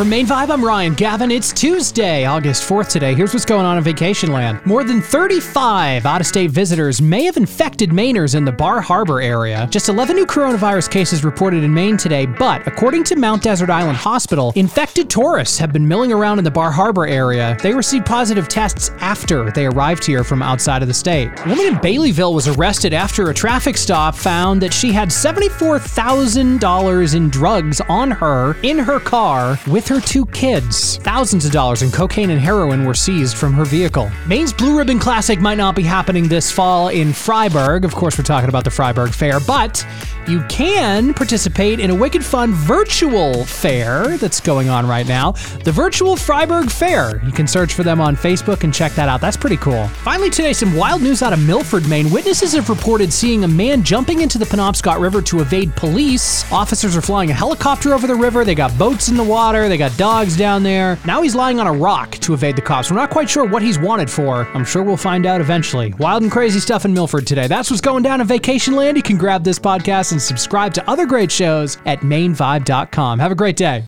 From Main Vibe, I'm Ryan Gavin. It's Tuesday, August 4th today. Here's what's going on in Vacation Land. More than 35 out of state visitors may have infected Mainers in the Bar Harbor area. Just 11 new coronavirus cases reported in Maine today, but according to Mount Desert Island Hospital, infected tourists have been milling around in the Bar Harbor area. They received positive tests after they arrived here from outside of the state. A woman in Baileyville was arrested after a traffic stop found that she had $74,000 in drugs on her in her car with her two kids. Thousands of dollars in cocaine and heroin were seized from her vehicle. Maine's Blue Ribbon Classic might not be happening this fall in Fryeburg. Of course, we're talking about the Fryeburg Fair, but you can participate in a wicked fun virtual fair that's going on right now. The Virtual Fryeburg Fair. You can search for them on Facebook and check that out. That's pretty cool. Finally, today, some wild news out of Milford, Maine. Witnesses have reported seeing a man jumping into the Penobscot River to evade police. Officers are flying a helicopter over the river. They got boats in the water. They got dogs down there. Now he's lying on a rock to evade the cops. We're not quite sure what he's wanted for. I'm sure we'll find out eventually. Wild and crazy stuff in Milford today. That's what's going down in Vacation Land. You can grab this podcast and subscribe to other great shows at mainvibe.com. Have a great day.